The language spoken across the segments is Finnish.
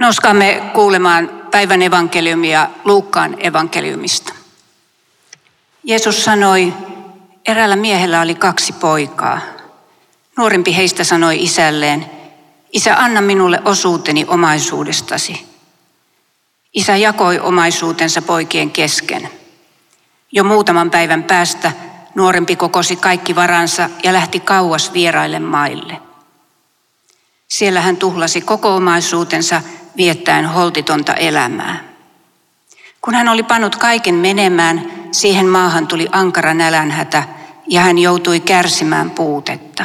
Noskamme kuulemaan päivän evankeliumia Luukkaan evankeliumista. Jeesus sanoi, eräällä miehellä oli kaksi poikaa. Nuorempi heistä sanoi isälleen, Isä, anna minulle osuuteni omaisuudestasi. Isä jakoi omaisuutensa poikien kesken. Jo muutaman päivän päästä nuorempi kokosi kaikki varansa ja lähti kauas vieraille maille. Siellä hän tuhlasi koko omaisuutensa viettäen holtitonta elämää. Kun hän oli pannut kaiken menemään, siihen maahan tuli ankara nälänhätä ja hän joutui kärsimään puutetta.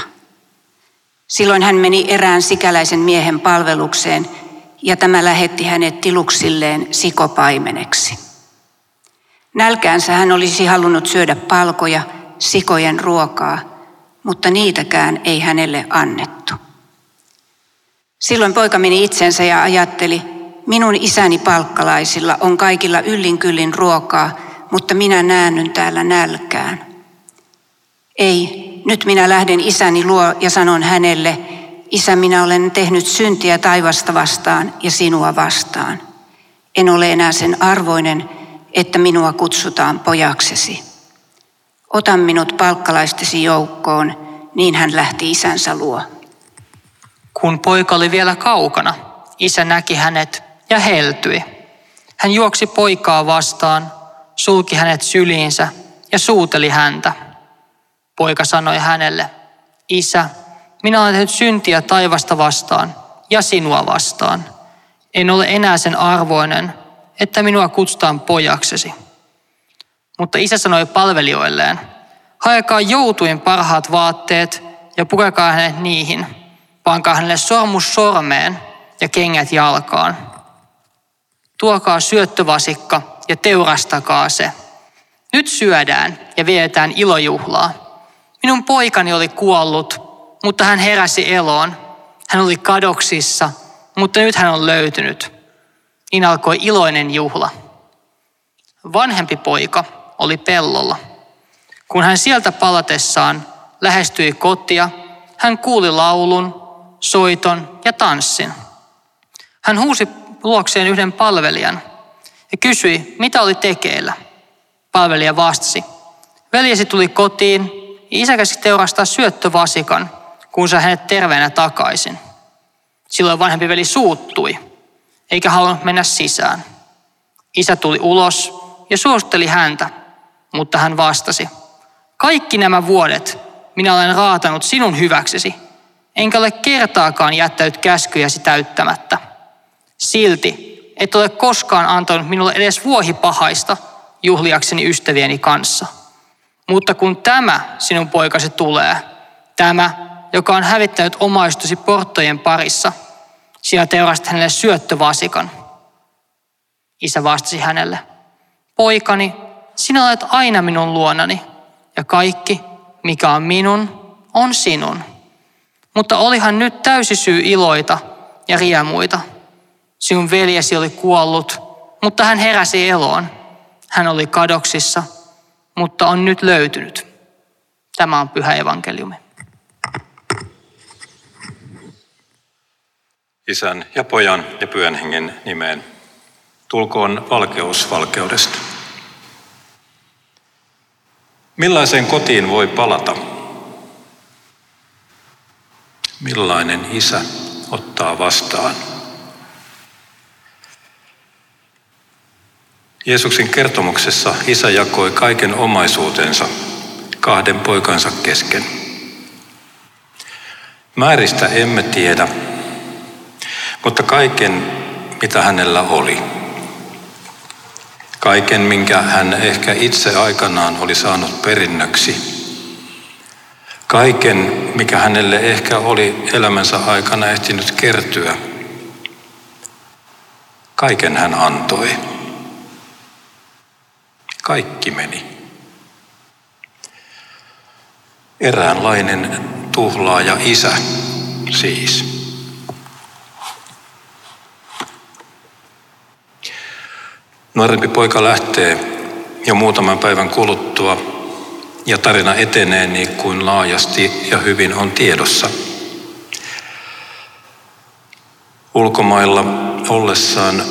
Silloin hän meni erään sikäläisen miehen palvelukseen ja tämä lähetti hänet tiluksilleen sikopaimeneksi. Nälkäänsä hän olisi halunnut syödä palkoja, sikojen ruokaa, mutta niitäkään ei hänelle annettu. Silloin poika meni itsensä ja ajatteli, minun isäni palkkalaisilla on kaikilla yllin kyllin ruokaa, mutta minä näännyn täällä nälkään. Ei, nyt minä lähden isäni luo ja sanon hänelle, Isä, minä olen tehnyt syntiä taivasta vastaan ja sinua vastaan. En ole enää sen arvoinen, että minua kutsutaan pojaksesi. Ota minut palkkalaistesi joukkoon, niin hän lähti isänsä luo. Kun poika oli vielä kaukana, isä näki hänet ja heltyi. Hän juoksi poikaa vastaan, sulki hänet syliinsä ja suuteli häntä. Poika sanoi hänelle, Isä, minä olen tehnyt syntiä taivasta vastaan ja sinua vastaan. En ole enää sen arvoinen, että minua kutsutaan pojaksesi. Mutta isä sanoi palvelijoilleen, haekaa joutuin parhaat vaatteet ja pukekaa hänet niihin. Pankaa hänelle sormus sormeen ja kengät jalkaan. Tuokaa syöttövasikka ja teurastakaa se. Nyt syödään ja vietään ilojuhlaa. Minun poikani oli kuollut, mutta hän heräsi eloon. Hän oli kadoksissa, mutta nyt hän on löytynyt. Niin alkoi iloinen juhla. Vanhempi poika oli pellolla. Kun hän sieltä palatessaan lähestyi kotia, hän kuuli laulun, soiton ja tanssin. Hän huusi luokseen yhden palvelijan ja kysyi, mitä oli tekeillä. Palvelija vastasi, veljesi tuli kotiin ja isä käski teurastaa syöttövasikan, kun sai hänet terveenä takaisin. Silloin vanhempi veli suuttui, eikä halunnut mennä sisään. Isä tuli ulos ja suosteli häntä, mutta hän vastasi, kaikki nämä vuodet minä olen raatanut sinun hyväksesi, enkä ole kertaakaan jättänyt käskyjäsi täyttämättä. Silti et ole koskaan antanut minulle edes vuohipahaista juhliakseni ystävieni kanssa. Mutta kun tämä sinun poikasi tulee, tämä, joka on hävittänyt omaistusi porttojen parissa, sinä teurastat hänelle syöttövasikan. Isä vastasi hänelle, poikani, sinä olet aina minun luonani, ja kaikki, mikä on minun, on sinun. Mutta olihan nyt täysi syy iloita ja riemuita. Sinun veljesi oli kuollut, mutta hän heräsi eloon. Hän oli kadoksissa, mutta on nyt löytynyt. Tämä on pyhä evankeliumi. Isän ja pojan ja pyhän hengen nimeen. Tulkoon valkeus valkeudesta. Millaiseen kotiin voi palata? Millainen isä ottaa vastaan? Jeesuksen kertomuksessa isä jakoi kaiken omaisuutensa kahden poikansa kesken. Määristä emme tiedä, mutta kaiken, mitä hänellä oli. Kaiken, minkä hän ehkä itse aikanaan oli saanut perinnöksi. Kaiken, mikä hänelle ehkä oli elämänsä aikana ehtinyt kertyä. Kaiken hän antoi. Kaikki meni. Eräänlainen tuhlaaja isä siis. Nuorempi poika lähtee jo muutaman päivän kuluttua ja tarina etenee niin kuin laajasti ja hyvin on tiedossa. Ulkomailla ollessaan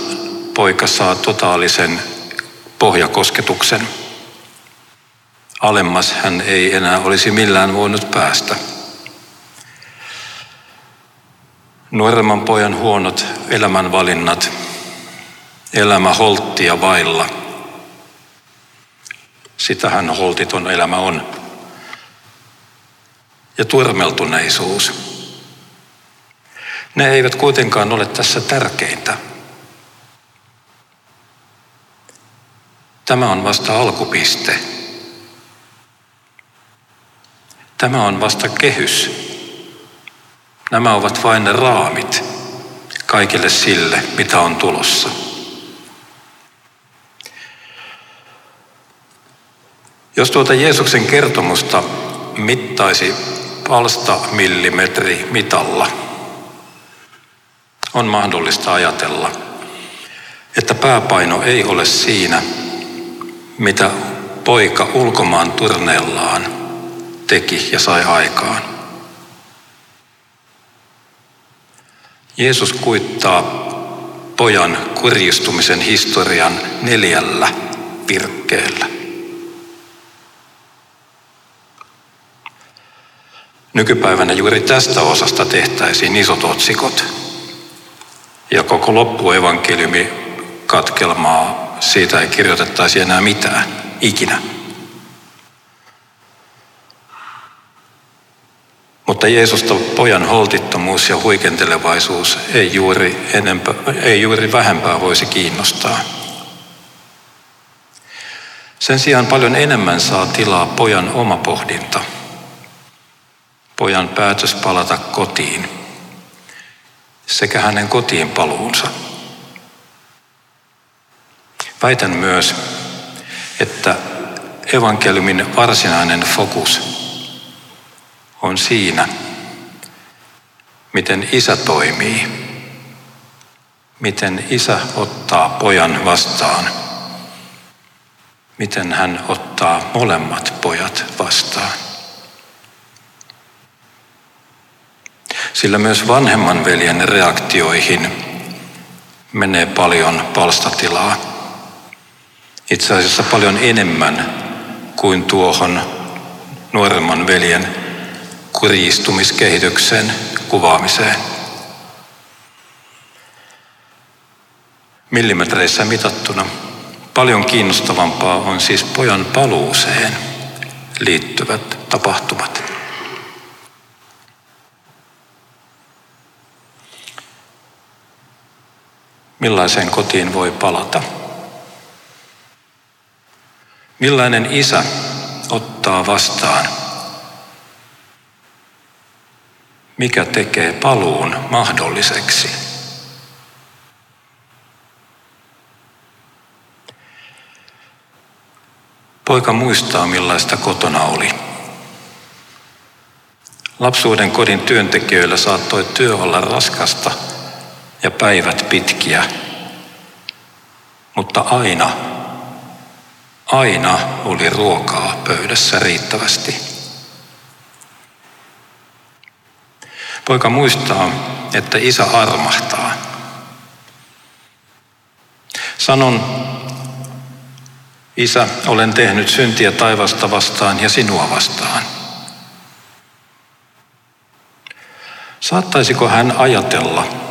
poika saa totaalisen pohjakosketuksen. Alemmas hän ei enää olisi millään voinut päästä. Nuoremman pojan huonot elämänvalinnat, elämä holttia vailla. Sitähän holtiton elämä on. Ja turmeltuneisuus. Ne eivät kuitenkaan ole tässä tärkeintä. Tämä on vasta alkupiste. Tämä on vasta kehys. Nämä ovat vain raamit kaikille sille, mitä on tulossa. Jos tuota Jeesuksen kertomusta mittaisi palsta millimetri mitalla, on mahdollista ajatella, että pääpaino ei ole siinä, mitä poika ulkomaan turneellaan teki ja sai aikaan. Jeesus kuittaa pojan kurjistumisen historian neljällä virkkeellä. Nykypäivänä juuri tästä osasta tehtäisiin isot otsikot. Ja koko loppuevankeliumi katkelmaa, siitä ei kirjoitettaisi enää mitään, ikinä. Mutta Jeesusta pojan holtittomuus ja huikentelevaisuus ei juuri, enempää, ei juuri vähempää voisi kiinnostaa. Sen sijaan paljon enemmän saa tilaa pojan oma pohdinta. Pojan päätös palata kotiin sekä hänen kotiin paluunsa. Väitän myös, että evankeliumin varsinainen fokus on siinä, miten isä toimii, miten isä ottaa pojan vastaan, miten hän ottaa molemmat pojat vastaan. Sillä myös vanhemman veljen reaktioihin menee paljon palstatilaa. Itse asiassa paljon enemmän kuin tuohon nuoremman veljen kurjistumiskehityksen kuvaamiseen. Millimetreissä mitattuna paljon kiinnostavampaa on siis pojan paluuseen liittyvät tapahtumat. Millaiseen kotiin voi palata? Millainen isä ottaa vastaan mikä tekee paluun mahdolliseksi. Poika muistaa, millaista kotona oli. Lapsuuden kodin työntekijöillä saattoi työ olla raskasta ja päivät pitkiä, mutta aina, aina oli ruokaa pöydässä riittävästi. Poika muistaa, että isä armahtaa. Sanon, isä, olen tehnyt syntiä taivasta vastaan ja sinua vastaan. Saattaisiko hän ajatella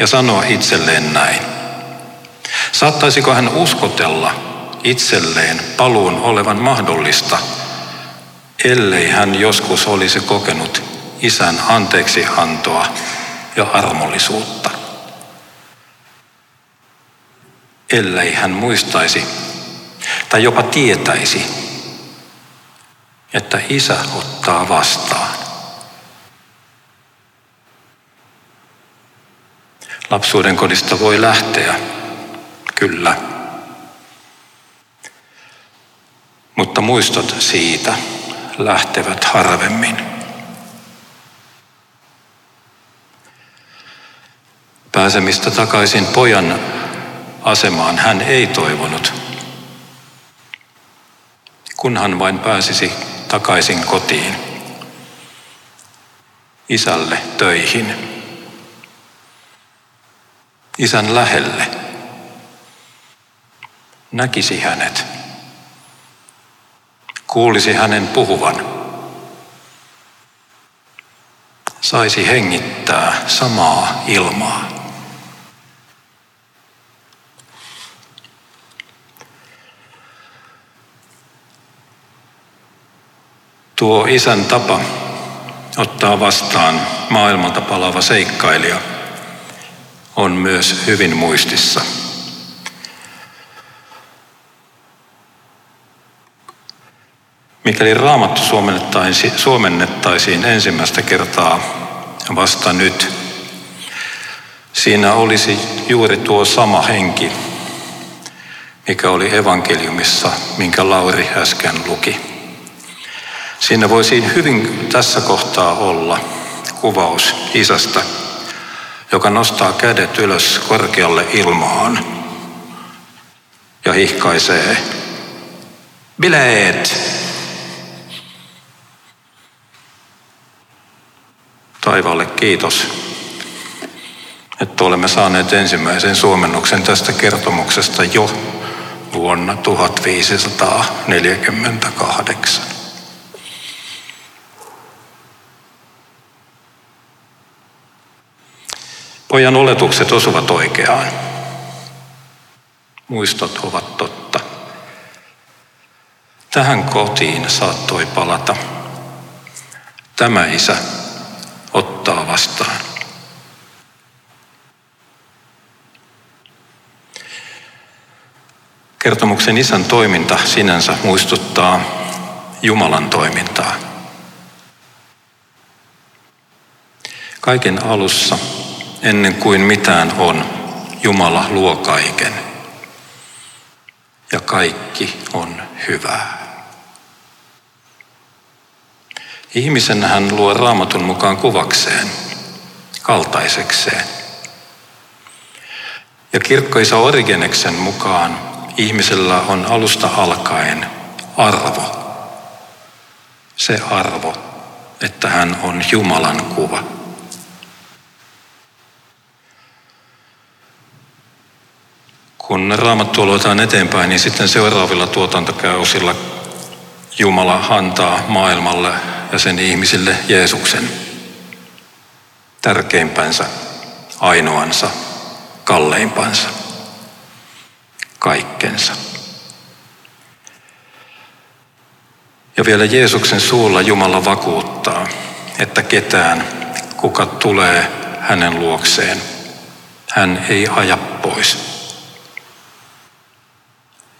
ja sanoa itselleen näin? Saattaisiko hän uskotella itselleen paluun olevan mahdollista, ellei hän joskus olisi kokenut isän anteeksiantoa ja armollisuutta. Ellei hän muistaisi tai jopa tietäisi, että isä ottaa vastaan. Lapsuuden kodista voi lähteä, kyllä. Mutta muistot siitä lähtevät harvemmin. Pääsemistä takaisin pojan asemaan hän ei toivonut, kunhan vain pääsisi takaisin kotiin, isälle töihin. Isän lähelle, näkisi hänet, kuulisi hänen puhuvan, saisi hengittää samaa ilmaa. Tuo isän tapa ottaa vastaan maailmalta palaava seikkailija on myös hyvin muistissa. Mikäli raamattu suomennettaisiin ensimmäistä kertaa vasta nyt, siinä olisi juuri tuo sama henki, mikä oli evankeliumissa, minkä Lauri äsken luki. Siinä voisi hyvin tässä kohtaa olla kuvaus isästä, joka nostaa kädet ylös korkealle ilmaan ja hihkaisee, bileet! Taivaalle kiitos, että olemme saaneet ensimmäisen suomennoksen tästä kertomuksesta jo vuonna 1548. Pojan oletukset osuvat oikeaan. Muistot ovat totta. Tähän kotiin saattoi palata. Tämä isä ottaa vastaan. Kertomuksen isän toiminta sinänsä muistuttaa Jumalan toimintaa. Kaiken alussa ennen kuin mitään on, Jumala luo kaiken. Ja kaikki on hyvää. Ihmisen hän luo raamatun mukaan kuvakseen, kaltaisekseen. Ja kirkkoisa Origeneksen mukaan ihmisellä on alusta alkaen arvo. Se arvo, että hän on Jumalan kuva. Kun raamattua luetaan eteenpäin, niin sitten seuraavilla tuotantokäysillä Jumala antaa maailmalle ja sen ihmisille Jeesuksen, tärkeimpänsä, ainoansa, kalleimpansa, kaikkensa. Ja vielä Jeesuksen suulla Jumala vakuuttaa, että ketään, kuka tulee hänen luokseen, hän ei aja pois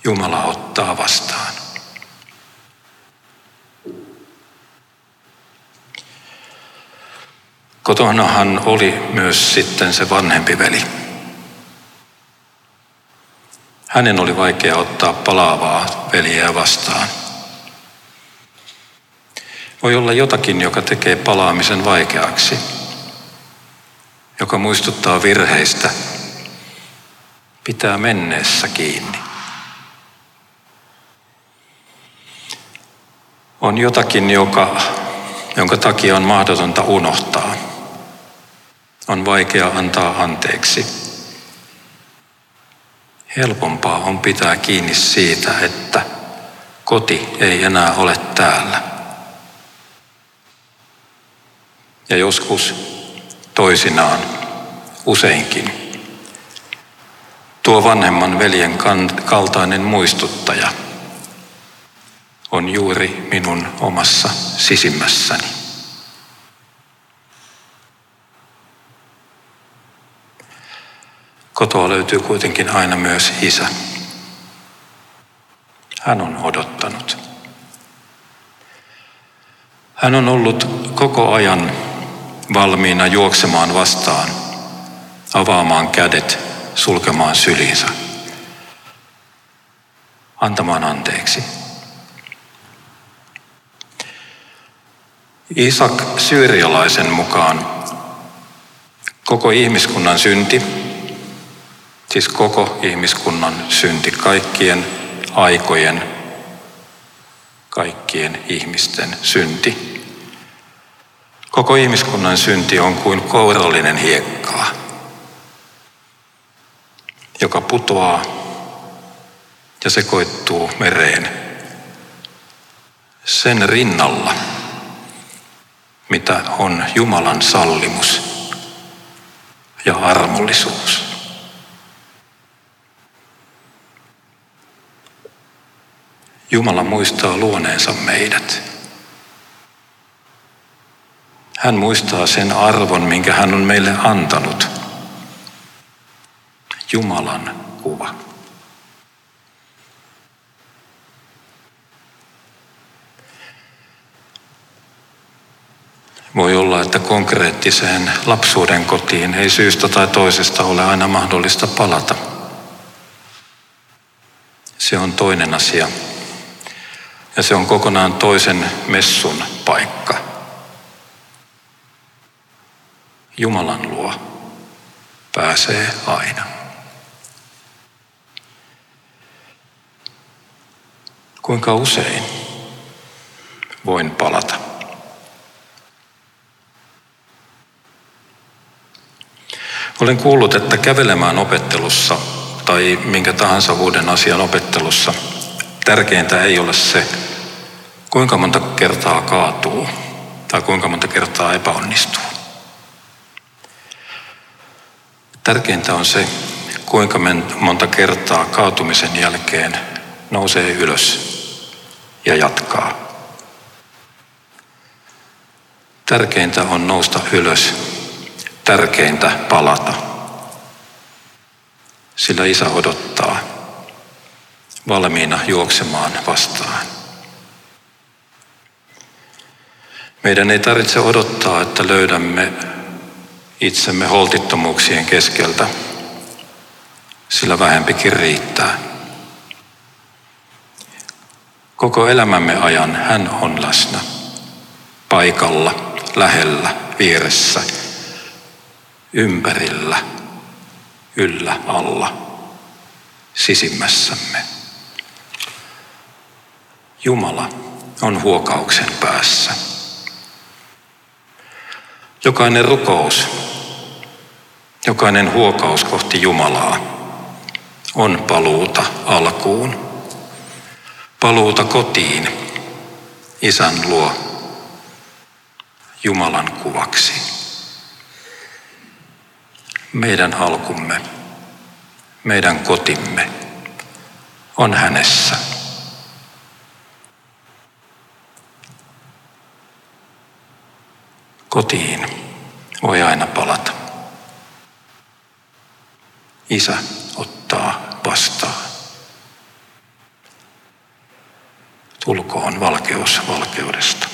Jumala ottaa vastaan. Kotonahan oli myös sitten se vanhempi veli. Hänen oli vaikea ottaa palaavaa veliä vastaan. Voi olla jotakin, joka tekee palaamisen vaikeaksi, joka muistuttaa virheistä, pitää menneessä kiinni. On jotakin, joka, jonka takia on mahdotonta unohtaa. On vaikea antaa anteeksi. Helpompaa on pitää kiinni siitä, että koti ei enää ole täällä. Ja joskus toisinaan, useinkin, tuo vanhemman veljen kaltainen muistuttaja – on juuri minun omassa sisimmässäni. Kotoa löytyy kuitenkin aina myös isä. Hän on odottanut. Hän on ollut koko ajan valmiina juoksemaan vastaan, avaamaan kädet, sulkemaan syliinsä, antamaan anteeksi. Isak syyrialaisen mukaan koko ihmiskunnan synti, siis koko ihmiskunnan synti, kaikkien aikojen, kaikkien ihmisten synti. Koko ihmiskunnan synti on kuin kourallinen hiekkaa. joka putoaa ja sekoittuu mereen. Sen rinnalla, mitä on Jumalan sallimus ja armollisuus. Jumala muistaa luoneensa meidät. Hän muistaa sen arvon, minkä hän on meille antanut. Jumalan kuva. Voi olla, että konkreettiseen lapsuuden kotiin ei syystä tai toisesta ole aina mahdollista palata. Se on toinen asia. Ja se on kokonaan toisen messun paikka. Jumalan luo pääsee aina. Kuinka usein voin palata? Olen kuullut, että kävelemään opettelussa tai minkä tahansa uuden asian opettelussa tärkeintä ei ole se, kuinka monta kertaa kaatuu tai kuinka monta kertaa epäonnistuu. Tärkeintä on se, kuinka monta kertaa kaatumisen jälkeen nousee ylös ja jatkaa. Tärkeintä on nousta ylös, tärkeintä palata. Sillä isä odottaa valmiina juoksemaan vastaan. Meidän ei tarvitse odottaa, että löydämme itsemme holtittomuuksien keskeltä, sillä vähempikin riittää. Koko elämämme ajan hän on läsnä, paikalla, lähellä, vieressä, ympärillä, yllä, alla, sisimmässämme. Jumala on huokauksen päässä. Jokainen rukous, jokainen huokaus kohti Jumalaa on paluuta alkuun. Paluuta kotiin, isän luo, Jumalan kuvaksi. Meidän alkumme, meidän kotimme on hänessä. Kotiin voi aina palata. Isä ottaa vastaan. Tulkoon valkeus valkeus.